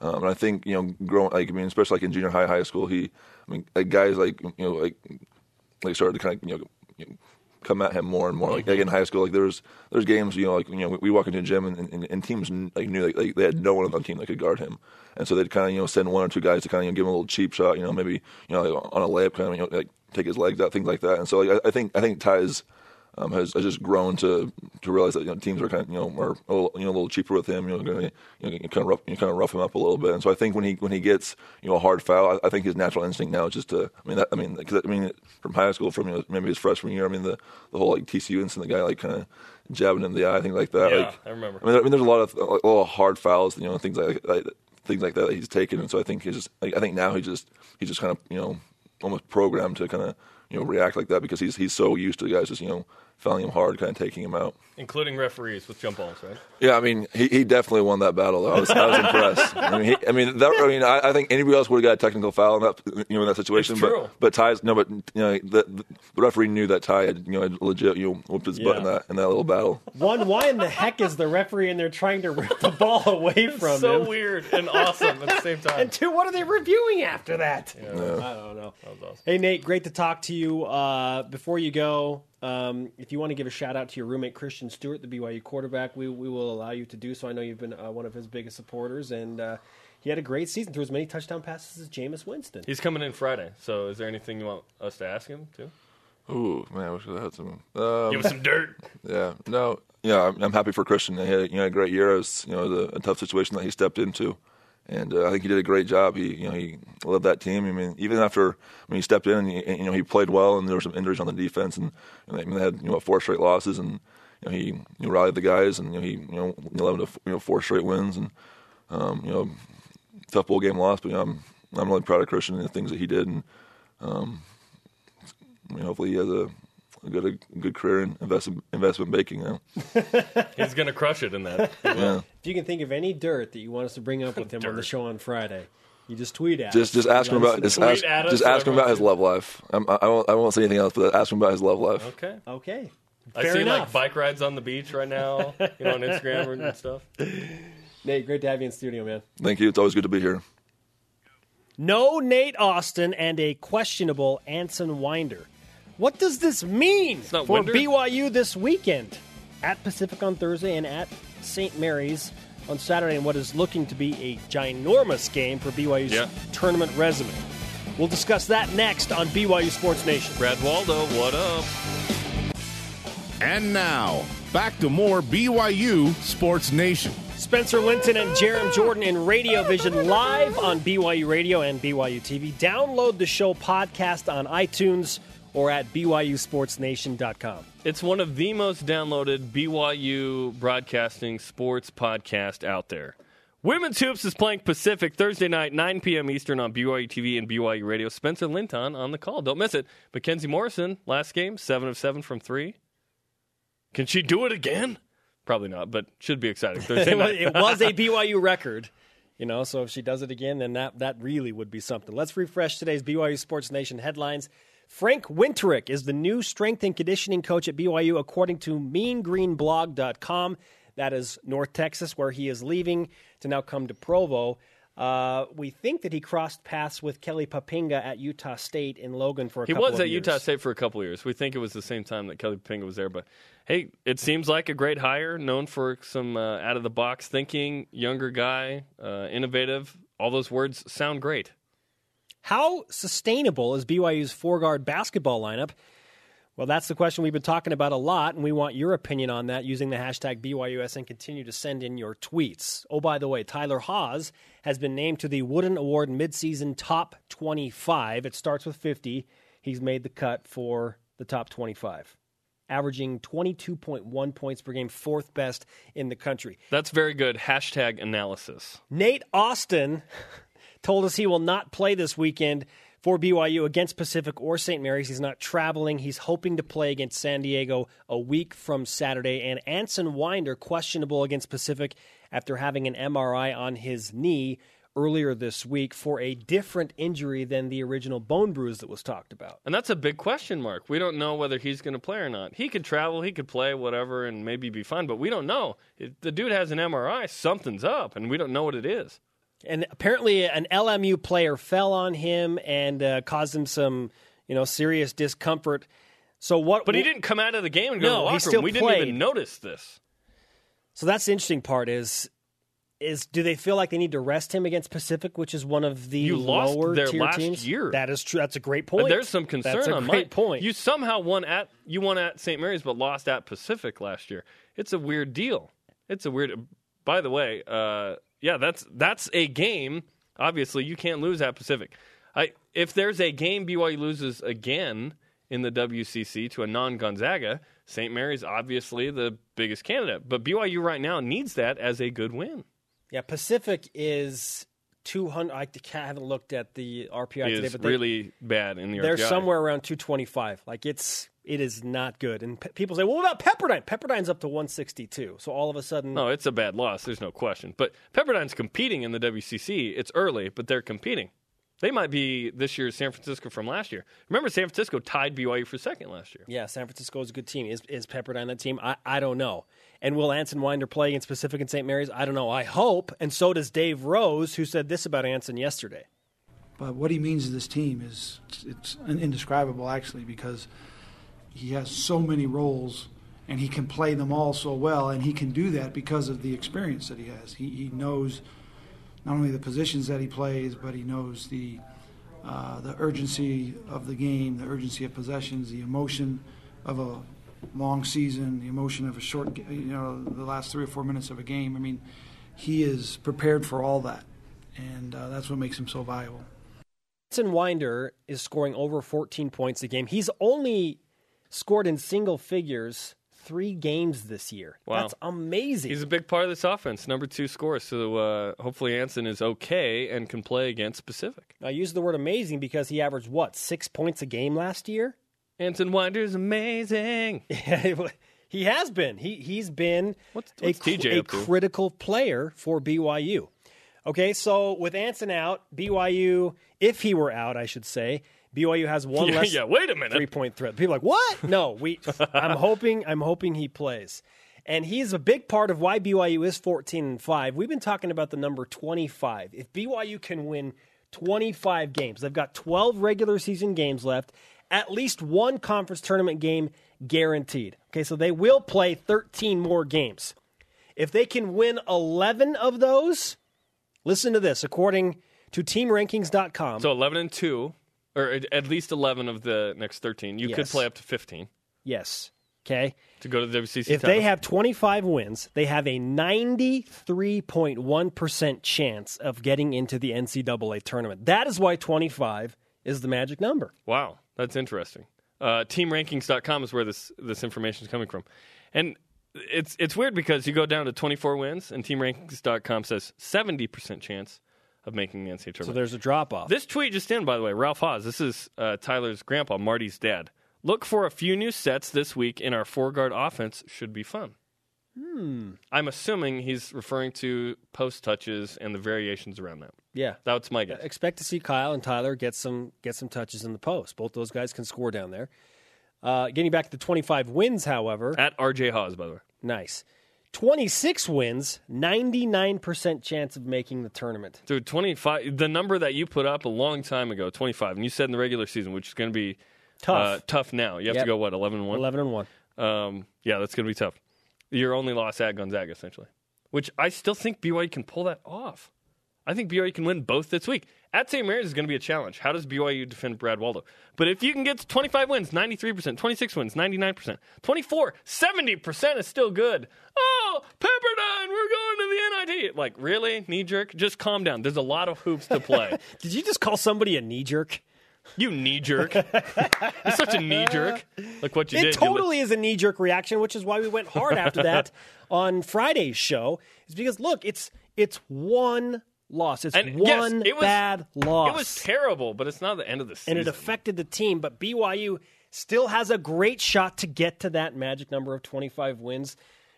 E: Um, and I think you know, growing like I mean, especially like in junior high, high school, he, I mean, like guys like you know, like like started to kind of you know. Come at him more and more. Like, mm-hmm. like in high school, like there's there's games, you know, like you know, we, we walk into a gym and, and, and teams like knew like, like they had no one on the team that could guard him, and so they'd kind of you know send one or two guys to kind of you know, give him a little cheap shot, you know, maybe you know like on a layup, kind of you know like take his legs out, things like that. And so like I, I think I think Ty's um, has, has just grown to to realize that you know, teams are kind of you know are a little, you know a little cheaper with him. You know, gonna, you know kind of rough, you kind of rough him up a little bit. And so I think when he when he gets you know a hard foul, I, I think his natural instinct now is just to. I mean, that, I mean, cause, I mean, from high school, from you know, maybe his freshman year. I mean, the the whole like TCU incident, the guy like kind of jabbing him in the eye, things like that.
B: Yeah,
E: like,
B: I remember.
E: I mean, there, I mean, there's a lot of a lot of hard fouls, you know, things like, like things like that that he's taken. And so I think he's just. Like, I think now he just he's just kind of you know almost programmed to kind of you know react like that because he's he's so used to the guys just you know fouling him hard, kind of taking him out.
B: Including referees with jump balls, right?
E: Yeah, I mean, he, he definitely won that battle. Though. I was I was impressed. I mean, he, I mean, that, I mean, I, I think anybody else would have got a technical foul in that you know in that situation.
B: It's
E: but
B: true.
E: but Ty's no, but you know the, the referee knew that Ty had you know had legit you know whooped his butt in that in that little battle.
A: One, why in the heck is the referee in there trying to rip the ball away from
B: so
A: him?
B: So weird and awesome at the same time.
A: And two, what are they reviewing after that? I don't know.
B: That was awesome.
A: Hey, Nate, great to talk to you. Uh, before you go, um, if you want to give a shout out to your roommate, Christian Stewart, the BYU quarterback, we, we will allow you to do so. I know you've been uh, one of his biggest supporters, and uh, he had a great season, threw as many touchdown passes as Jameis Winston.
B: He's coming in Friday, so is there anything you want us to ask him too?
E: Ooh, man, I wish I had some. Um,
B: Give us some dirt.
E: Yeah, no, yeah, I'm, I'm happy for Christian. He had you know, a great year. It was you know the, a tough situation that he stepped into, and uh, I think he did a great job. He you know he led that team. I mean, even after I mean he stepped in, and he, you know he played well, and there were some injuries on the defense, and, and they, I mean, they had you know four straight losses, and you know he you know, rallied the guys, and you know he you know led them to you know four straight wins, and um, you know tough bowl game loss, but you know, I'm I'm really proud of Christian and the things that he did, and um, I mean hopefully he has a a good a good career in investment investment banking now.
B: He's gonna crush it in that.
E: Yeah.
A: If you can think of any dirt that you want us to bring up with him on the
B: Dirt.
A: show on Friday, you just tweet at
E: Just
A: us.
E: just ask him about just.
B: Tweet
E: ask,
B: at us,
E: just ask him about his love life. I'm, I I won't I won't say anything else, but ask him about his love life.
B: Okay.
A: Okay.
B: I
A: Fair
B: see
A: enough.
B: like bike rides on the beach right now, you know, on Instagram and stuff.
A: Nate, great to have you in studio, man.
E: Thank you. It's always good to be here.
A: No Nate Austin and a questionable Anson Winder. What does this mean for
B: Winder?
A: BYU this weekend? At Pacific on Thursday and at St. Mary's on Saturday in what is looking to be a ginormous game for BYU's
B: Yeah.
A: tournament resume. We'll discuss that next on BYU Sports Nation.
B: Brad Waldow, what up?
C: And now, back to more BYU Sports Nation.
A: Spencer Linton and Jarom Jordan in Radio Vision live on BYU Radio and BYU TV. Download the show podcast on iTunes or at BYUSportsNation.com.
B: It's one of the most downloaded BYU broadcasting sports podcast out there. Women's Hoops is playing Pacific Thursday night, 9 p.m. Eastern on BYU TV and BYU Radio. Spencer Linton on the call. Don't miss it. Mackenzie Morrison, last game, 7 of 7 from 3. Can she do it again? Probably not, but should be exciting. Thursday night.
A: it was a BYU record, you know. So if she does it again, then that that really would be something. Let's refresh today's BYU Sports Nation headlines. Frank Wintrich is the new strength and conditioning coach at BYU, according to MeanGreenBlog.com. That is North Texas, where he is leaving to now come to Provo. Uh, we think that he crossed paths with Kelly Poppinga at Utah State in Logan for a
B: He
A: couple
B: was at
A: years.
B: Utah State for a couple years. We think it was the same time that Kelly Pinga was there. But hey, it seems like a great hire, known for some uh, out of the box thinking, younger guy, uh, innovative. All those words sound great.
A: How sustainable is BYU's four guard basketball lineup? Well, that's the question we've been talking about a lot, and we want your opinion on that using the hashtag BYUS and continue to send in your tweets. Oh, by the way, Tyler Haws has been named to the Wooden Award midseason top 25. It starts with 50. He's made the cut for the top 25, averaging 22.1 points per game, fourth best in the country.
B: That's very good. Hashtag analysis.
A: Nate Austin told us he will not play this weekend for BYU against Pacific or St. Mary's. He's not traveling. He's hoping to play against San Diego a week from Saturday. And Anson Winder, questionable against Pacific after having an MRI on his knee earlier this week for a different injury than the original bone bruise that was talked about.
B: And that's a big question mark. We don't know whether he's going to play or not. He could travel, he could play, whatever, and maybe be fine, but we don't know. If the dude has an MRI, something's up, and we don't know what it is.
A: And apparently, an LMU player fell on him and uh, caused him some, you know, serious discomfort. So what?
B: But he didn't come out of the game and go
A: No,
B: to the
A: he still
B: room. We didn't even notice this.
A: So that's the interesting part is is do they feel like they need to rest him against Pacific, which is one of the
B: You lost
A: lower
B: there
A: tier
B: last
A: teams?
B: year.
A: That is true. That's a great
B: But
A: point.
B: there's some concern
A: That's a
B: on
A: great
B: my
A: point.
B: You somehow won at you won at St. Mary's, but lost at Pacific last year. It's a weird deal. It's a weird. By the way, uh, yeah, that's that's a game. Obviously, you can't lose at Pacific. I if there's a game BYU loses again in the WCC to a non-Gonzaga, St. Mary's obviously the biggest candidate. But BYU right now needs that as a good win.
A: yeah, Pacific is two hundred. I haven't looked at the RPI today, but they,
B: really bad in the
A: they're
B: RPI.
A: somewhere around two twenty five. Like it's it is not good. And pe- people say, well, what about Pepperdine? Pepperdine's up to one sixty two. So all of a sudden,
B: No, it's a bad loss. There's no question. But Pepperdine's competing in the WCC. It's early, but they're competing. They might be this year's San Francisco from last year. Remember, San Francisco tied BYU for second last year.
A: Yeah, San Francisco is a good team. Is is Pepperdine that team? I, I don't know. And will Anson Winder play against Pacific and St. Mary's? I don't know. I hope. And so does Dave Rose, who said this about Anson yesterday.
D: But what he means to this team is it's indescribable, actually, because he has so many roles and he can play them all so well, and he can do that because of the experience that he has. He, he knows not only the positions that he plays, but he knows the uh, the urgency of the game, the urgency of possessions, the emotion of a long season, the emotion of a short, you know, the last three or four minutes of a game. I mean, he is prepared for all that, and uh, that's what makes him so valuable.
A: Anson Winder is scoring over 14 points a game. He's only scored in single figures three games this year.
B: Wow.
A: That's amazing.
B: He's a big part of this offense. Number two scorer. So uh, hopefully Anson is okay and can play against Pacific.
A: I use the word amazing because he averaged, what, six points a game last year?
B: Anson Winder's amazing.
A: he has been. He he's been
B: What's-
A: a,
B: what's TJ
A: a critical player for BYU. Okay, so with Anson out, BYU, if he were out, I should say, BYU has one
B: Yeah,
A: less
B: yeah, wait a minute.
A: three point threat. People are like what? No, we. I'm hoping. I'm hoping he plays, and he's a big part of why BYU is 14 and five. We've been talking about the number 25. If BYU can win 25 games, they've got 12 regular season games left, at least one conference tournament game guaranteed. Okay, so they will play 13 more games. If they can win 11 of those, listen to this. According to TeamRankings.com,
B: So 11 and 2, or at- least 11 of the next 13. You could play up to 15
A: yes. Okay.
B: to go to the WCC.
A: If they have 25 wins, they have a 93.1% chance of getting into the NCAA tournament. That is why 25 is the magic number.
B: Wow, that's interesting. Uh, teamrankings.com is where this this information is coming from, and it's it's weird because you go down to 24 wins, and teamrankings.com says 70 percent chance of making the NCAA tournament.
A: So there's a drop off.
B: this tweet just in, by the way, Ralph Haws. This is uh, Tyler's grandpa, Marty's dad. Look for a few new sets this week in our four guard offense. Should be fun. Hmm. I'm assuming he's referring to post touches and the variations around that.
A: yeah.
B: That's my guess.
A: Expect to see Kyle and Tyler get some get some touches in the post. Both those guys can score down there. Uh, getting back to the 25 wins, however,
B: At RJ Haws, by the way.
A: nice. 26 wins, 99% chance of making the tournament.
B: Dude, 25, the number that you put up a long time ago, 25, and you said in the regular season, which is going to be
A: Tough.
B: uh, tough now. You have
A: Yep.
B: to go, what, 11 and 1?
A: 11 and 1.
B: Um, yeah, that's going to be tough. Your only loss at Gonzaga, essentially, which I still think BYU can pull that off. I think BYU can win both this week. At St. Mary's is going to be a challenge. How does BYU defend Brad Waldow? But if you can get to 25 wins, 93%, 26 wins, 99%, 24, 70% is still good. Oh, Pepperdine, we're going to the NIT. Like, really? Knee jerk? Just calm down. There's a lot of hoops to play.
A: Did you just call somebody a knee jerk?
B: you knee jerk. You're such a knee jerk. Like what you
A: It
B: did. li-
A: totally is a knee jerk reaction, which is why we went hard after that on Friday's show. Is because look, it's it's one loss. It's
B: And yes,
A: one
B: it was-
A: bad loss.
B: It was terrible, but it's not the end of the season.
A: and it affected the team. But BYU still has a great shot to get to that magic number of 25 wins,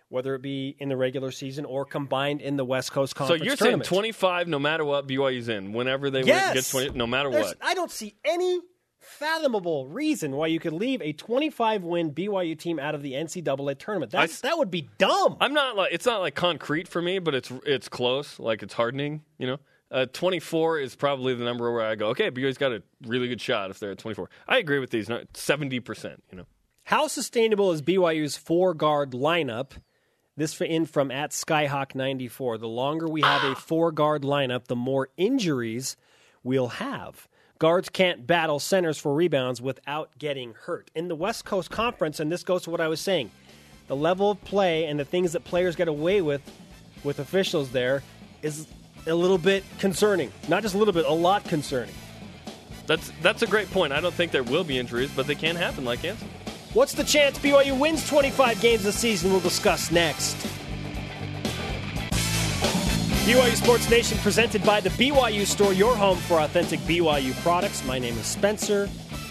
A: whether it be in the regular season or combined in the West Coast Conference.
B: so you're
A: tournament.
B: saying 25 no matter what BYU's in, whenever they win,
A: Yes,
B: get 20, no matter
A: There's-
B: what.
A: I don't see any fathomable reason why you could leave a 25 win BYU team out of the NCAA tournament. That's, that would be dumb.
B: I'm not like it's not like concrete for me, but it's it's close. Like it's hardening. You know, uh, 24 is probably the number where I go. Okay, BYU's got a really good shot if they're at 24. I agree with these. 70 percent. You know,
A: How sustainable is BYU's four guard lineup? This in from at Skyhawk94. The longer we have a four guard lineup, the more injuries we'll have. Guards can't battle centers for rebounds without getting hurt. In the West Coast Conference, and this goes to what I was saying, the level of play and the things that players get away with with officials there is a little bit concerning. Not just a little bit, a lot concerning.
B: that's that's a great point. I don't think there will be injuries, but they can happen. Like Anson.
A: What's the chance BYU wins 25 games this season? We'll discuss next. BYU Sports Nation presented by the BYU Store, your home for authentic BYU products. My name is Spencer.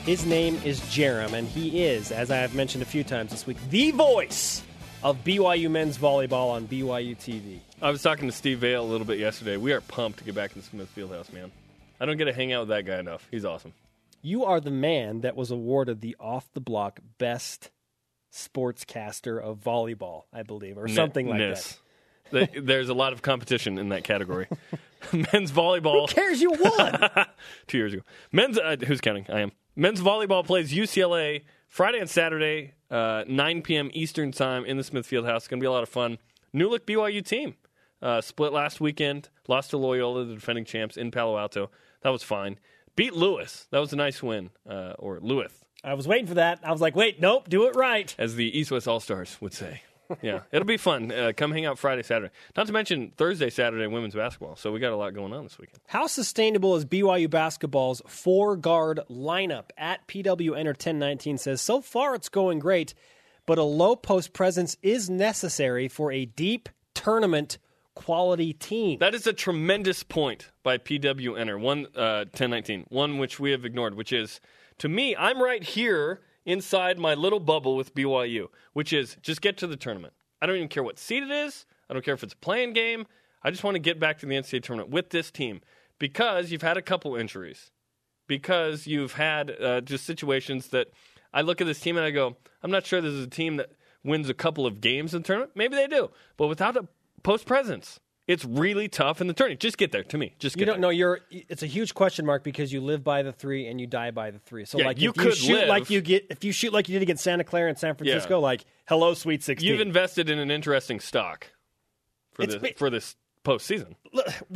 A: His name is Jarom, and he is, as I have mentioned a few times this week, the voice of BYU men's volleyball on BYU TV.
B: I was talking to Steve Vale a little bit yesterday. We are pumped to get back in the Smith Fieldhouse, man. I don't get to hang out with that guy enough. He's awesome.
A: You are the man that was awarded the off the block best sportscaster of volleyball, I believe, or something like that.
B: There's a lot of competition in that category. Men's volleyball.
A: Who cares? You won.
B: two years ago. Men's uh, who's counting? I am. Men's volleyball plays UCLA Friday and Saturday, uh, 9 p.m. Eastern time in the Smith Fieldhouse. It's going to be a lot of fun. New look BYU team uh, split last weekend. Lost to Loyola, the defending champs in Palo Alto. That was fine. Beat Lewis. That was a nice win. Uh, or Lewis,
A: I was waiting for that. I was like, wait, nope, do it right.
B: as the East West All Stars would say. Yeah, it'll be fun. Uh, come hang out Friday, Saturday. Not to mention Thursday, Saturday women's basketball. So we got a lot going on this weekend.
A: How sustainable is BYU basketball's four guard lineup? At PW Enter 1019 says, so far it's going great, but a low post presence is necessary for a deep tournament quality team.
B: That is a tremendous point by PW Enter one uh, 1019, one which we have ignored, which is to me, I'm right here inside my little bubble with BYU, which is just get to the tournament. I don't even care what seed it is. I don't care if it's a playing game. I just want to get back to the NCAA tournament with this team because you've had a couple injuries, because you've had uh, just situations that I look at this team and I go, I'm not sure this is a team that wins a couple of games in the tournament. Maybe they do, but without a post presence, it's really tough in the tournament. Just get there to me. Just get
A: you don't know. You're. It's a huge question mark because you live by the three and you die by the three. So
B: Yeah,
A: like,
B: you
A: if you
B: could
A: shoot
B: live-
A: like you get, if you shoot like you did against Santa Clara and San Francisco, like hello, Sweet Sixteen.
B: You've invested in an interesting stock for
A: It's
B: this for this postseason.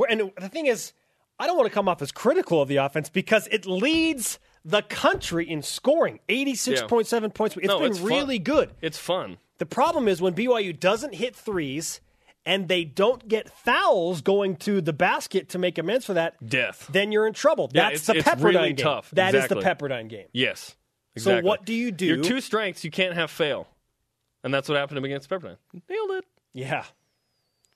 A: And the thing is, I don't want to come off as critical of the offense because it leads the country in scoring, eighty-six point seven points. It's
B: No,
A: been
B: it's fun.
A: really good.
B: It's fun.
A: The problem is when BYU doesn't hit threes and they don't get fouls going to the basket to make amends for that.
B: Death.
A: Then you're in trouble.
B: Yeah,
A: That's
B: it's-
A: the
B: it's
A: Pepperdine
B: really
A: game.
B: tough.
A: That is
B: Exactly.
A: the Pepperdine game.
B: Yes.
A: So what do you do?
B: Your two strengths you can't have fail, and that's what happened to him against Pepperdine. Nailed it.
A: Yeah.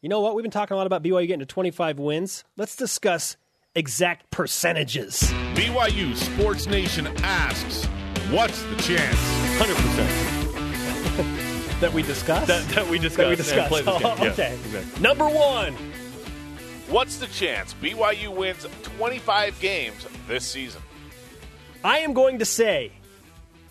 A: You know what? We've been talking a lot about BYU getting to 25 wins. Let's discuss exact percentages.
C: BYU Sports Nation asks, what's the chance?
B: Hundred percent.
A: That we discussed?
B: That, that we discussed.
A: That we
B: and
A: discussed.
B: play this oh, game.
A: Oh,
B: Yeah,
A: okay.
B: exactly.
A: Number one.
F: What's the chance BYU wins 25 games this season?
A: I am going to say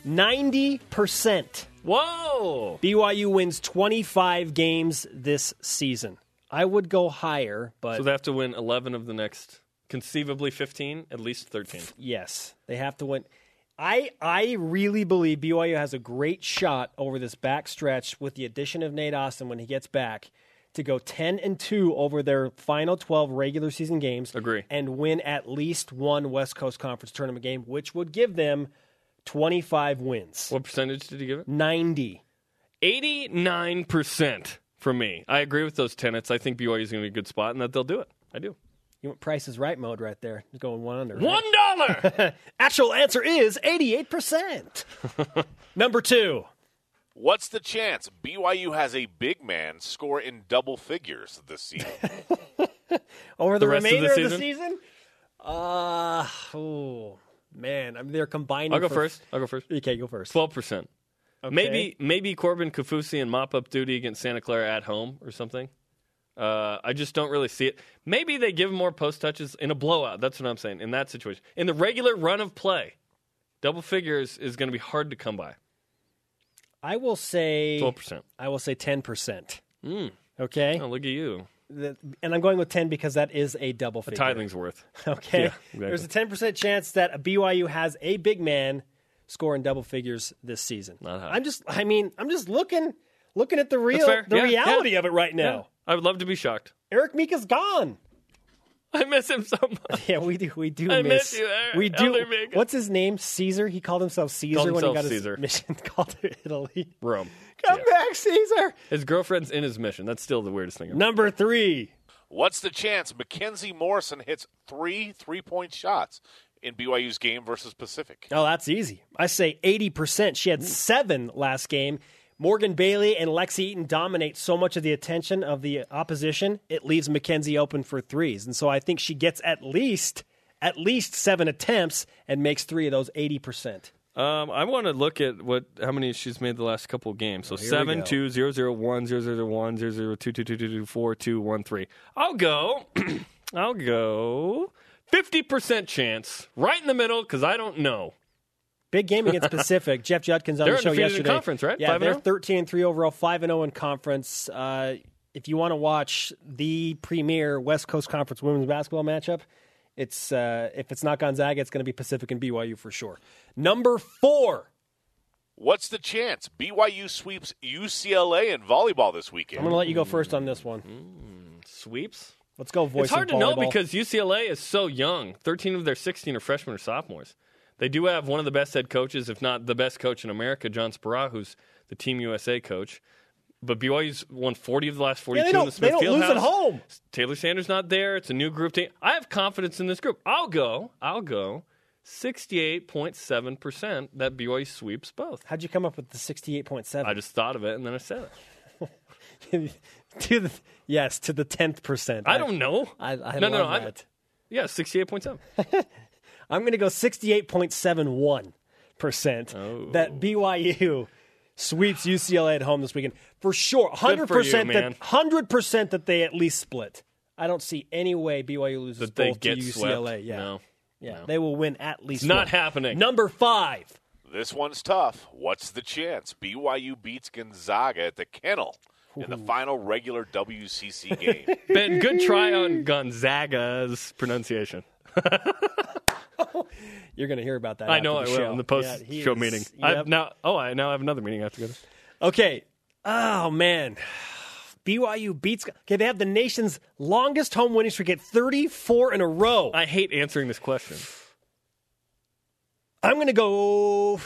A: 90%
B: Whoa.
A: BYU wins 25 games this season. I would go higher, but
B: So they have to win eleven of the next, conceivably fifteen, at least thirteen.
A: yes, they have to win. I I really believe BYU has a great shot over this back stretch with the addition of Nate Austin when he gets back to go 10 and 2 over their final 12 regular season games
B: Agree.
A: and win at least one West Coast Conference tournament game which would give them 25 wins.
B: What percentage did you give it?
A: 90.
B: 89% for me. I agree with those tenets. I think BYU is going to be a good spot and that they'll do it. I do.
A: You want Price is Right mode right there. Going one under. right?
B: One dollar.
A: Actual answer is 88%. Number two.
F: What's the chance BYU has a big man score in double figures this season?
A: Over the,
B: The rest of the
A: remainder of the
B: season?
A: season? Uh, oh, man. I mean, they're combining.
B: I'll go
A: for-
B: first. I'll go first.
A: Okay, go first.
B: Twelve percent.
A: Okay.
B: Maybe maybe Corbin Kaufusi and mop up duty against Santa Clara at home or something. Uh, I just don't really see it. Maybe they give more post touches in a blowout. That's what I'm saying. In that situation, in the regular run of play, double figures is going to be hard to come by.
A: I will say
B: Twelve percent.
A: I will say ten percent.
B: Mm.
A: Okay,
B: Oh, look at you.
A: The- and I'm going with ten because that is a double
B: A
A: figure.
B: tithing's worth.
A: Okay,
B: Yeah, exactly.
A: there's a ten percent chance that a BYU has a big man score in double figures this season. I'm just, I mean, I'm just looking, looking at the real, the
B: Yeah,
A: reality
B: yeah.
A: of it right now.
B: I would love to be shocked.
A: Eric Mika's gone.
B: I miss him so much.
A: Yeah, we do. We do
B: I
A: miss.
B: miss you, Eric.
A: we do.
B: Elder Mika.
A: What's his name? Caesar. He called himself Caesar
B: Called
A: when he got
B: Caesar.
A: his mission called to Italy.
B: Rome.
A: Come
B: Yeah.
A: back, Caesar.
B: His girlfriend's in his mission. That's still the weirdest thing.
A: Number three.
F: What's the chance Mackenzie Morrison hits three three point shots in BYU's game versus Pacific?
A: Oh, that's easy. I say 80%. She had seven last game. Morgan Bailey and Lexi Eaton dominate so much of the attention of the opposition, it leaves Mackenzie open for threes. And so I think she gets at least at least seven attempts and makes three of those 80%.
B: Um, I want to look at what how many she's made the last couple of games. So
A: here we
B: seven,
A: go.
B: two, zero, zero, one, zero, zero, one, zero, zero, two, two, two, two, two, four, two, one, three. I'll go. I'll go. Fifty percent chance, right in the middle, because I don't know.
A: Big game against Pacific. Jeff Judkins on
B: They're
A: the show
B: undefeated in
A: yesterday.
B: conference, right?
A: Yeah,
B: 5 and
A: they're 13 and 3 overall, 5 and 0 in conference. Uh, if you want to watch the premier West Coast Conference women's basketball matchup, it's uh, if it's not Gonzaga, it's going to be Pacific and BYU for sure. Number 4.
F: What's the chance BYU sweeps UCLA in volleyball this weekend?
A: I'm going to let you go first on this one.
B: Sweeps.
A: Let's go voice
B: it's hard
A: of
B: to know because UCLA is so young. Thirteen of their sixteen are freshmen or sophomores. They do have one of the best head coaches, if not the best coach in America, John Speraw, who's the Team USA coach. But BYU's won 40 of the last 42
A: yeah,
B: in the Smith
A: they don't lose at home.
B: Taylor Sander's not there. It's a new group team. I have confidence in this group. I'll go. I'll go. 68.7% that BYU sweeps both.
A: How'd you come up with the 68.7?
B: I just thought of it and then I said it.
A: to the, yes, to the 10th percent.
B: I don't know.
A: I, I
B: no, no, no.
A: that.
B: yeah, 68.7.
A: I'm going to go 68.71%
B: Oh.
A: that BYU sweeps UCLA at home this weekend. For sure. 100%
B: you,
A: that 100% that they at least split. I don't see any way BYU loses
B: That they
A: both
B: get
A: to UCLA.
B: swept.
A: Yeah.
B: No.
A: Yeah.
B: no.
A: They will win at least
B: It's not
A: one.
B: happening.
A: Number 5.
F: This one's tough. What's the chance BYU beats Gonzaga at the Kennel in the final regular WCC game?
B: Ben, good try on Gonzaga's pronunciation.
A: You're going to hear about that
B: I know I will
A: show.
B: in the post
A: Yeah,
B: show
A: is-
B: meeting.
A: yep.
B: Now oh I now have another meeting I have to go to.
A: Okay. Oh man. BYU beats. Okay, they have the nation's longest home winning streak at 34 in a row.
B: I hate answering this question.
A: I'm going to go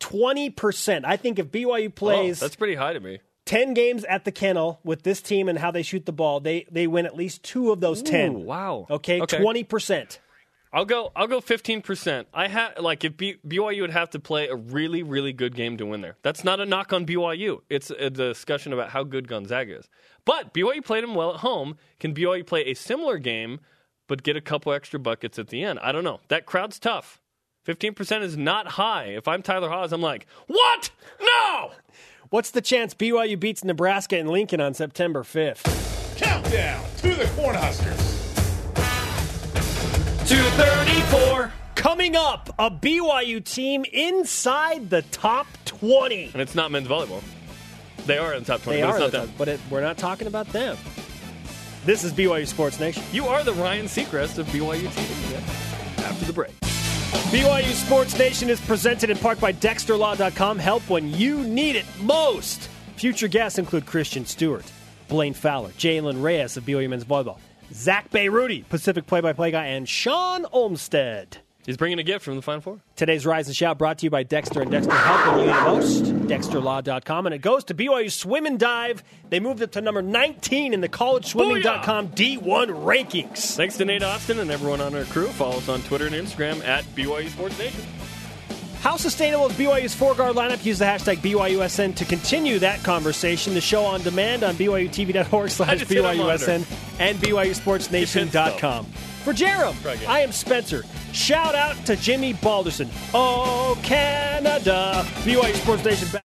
A: 20%. I think if BYU
B: Oh,
A: plays
B: that's pretty high to me.
A: 10 games at the kennel with this team and how they shoot the ball, they, they win at least two of those 10.
B: Wow.
A: Okay,
B: Okay.
A: 20%.
B: I'll go. I'll go fifteen percent. I have like if B- BYU would have to play a really really good game to win there. That's not a knock on BYU. It's a discussion about how good Gonzaga is. But BYU played them well at home. Can BYU play a similar game, but get a couple extra buckets at the end? I don't know. That crowd's tough. Fifteen percent is not high. If I'm Tyler Haws, I'm like, what? No.
A: What's the chance BYU beats Nebraska and Lincoln on September 5th?
C: Countdown to the Cornhuskers.
A: 234. Coming up, a BYU team inside the top 20.
B: And it's not men's volleyball. They are in the top twenty.
A: They
B: but
A: are,
B: it's not
A: the
B: them.
A: top- but it, we're not talking about them. This is BYU Sports Nation.
B: You are the Ryan Seacrest of BYU TV. After the break.
A: BYU Sports Nation is presented in part by DexterLaw.com. Help when you need it most. Future guests include Christian Stewart, Blaine Fowler, Jalen Reyes of BYU Men's Volleyball, Zach Bayruti, Pacific play-by-play guy, and Sean Olmstead.
B: He's bringing a gift from the Final Four.
A: Today's Rise and Shout brought to you by Dexter and Dexter Help when you need it most. DexterLaw.com. And it goes to BYU Swim and Dive. They moved up to number 19 in the collegeswimming.com D1 rankings.
B: Thanks to Nate Austin and everyone on our crew. Follow us on Twitter and Instagram at BYU Sports Nation.
A: How sustainable is BYU's four guard lineup? Use the hashtag BYUSN to continue that conversation. The show on demand on BYUTV.org slash
B: just hit 'em
A: BYUSN and BYUSportsNation.com. For
B: Jarom.
A: I am Spencer. Shout out to Jimmy Balderson. Oh, Canada. BYU Sports Nation.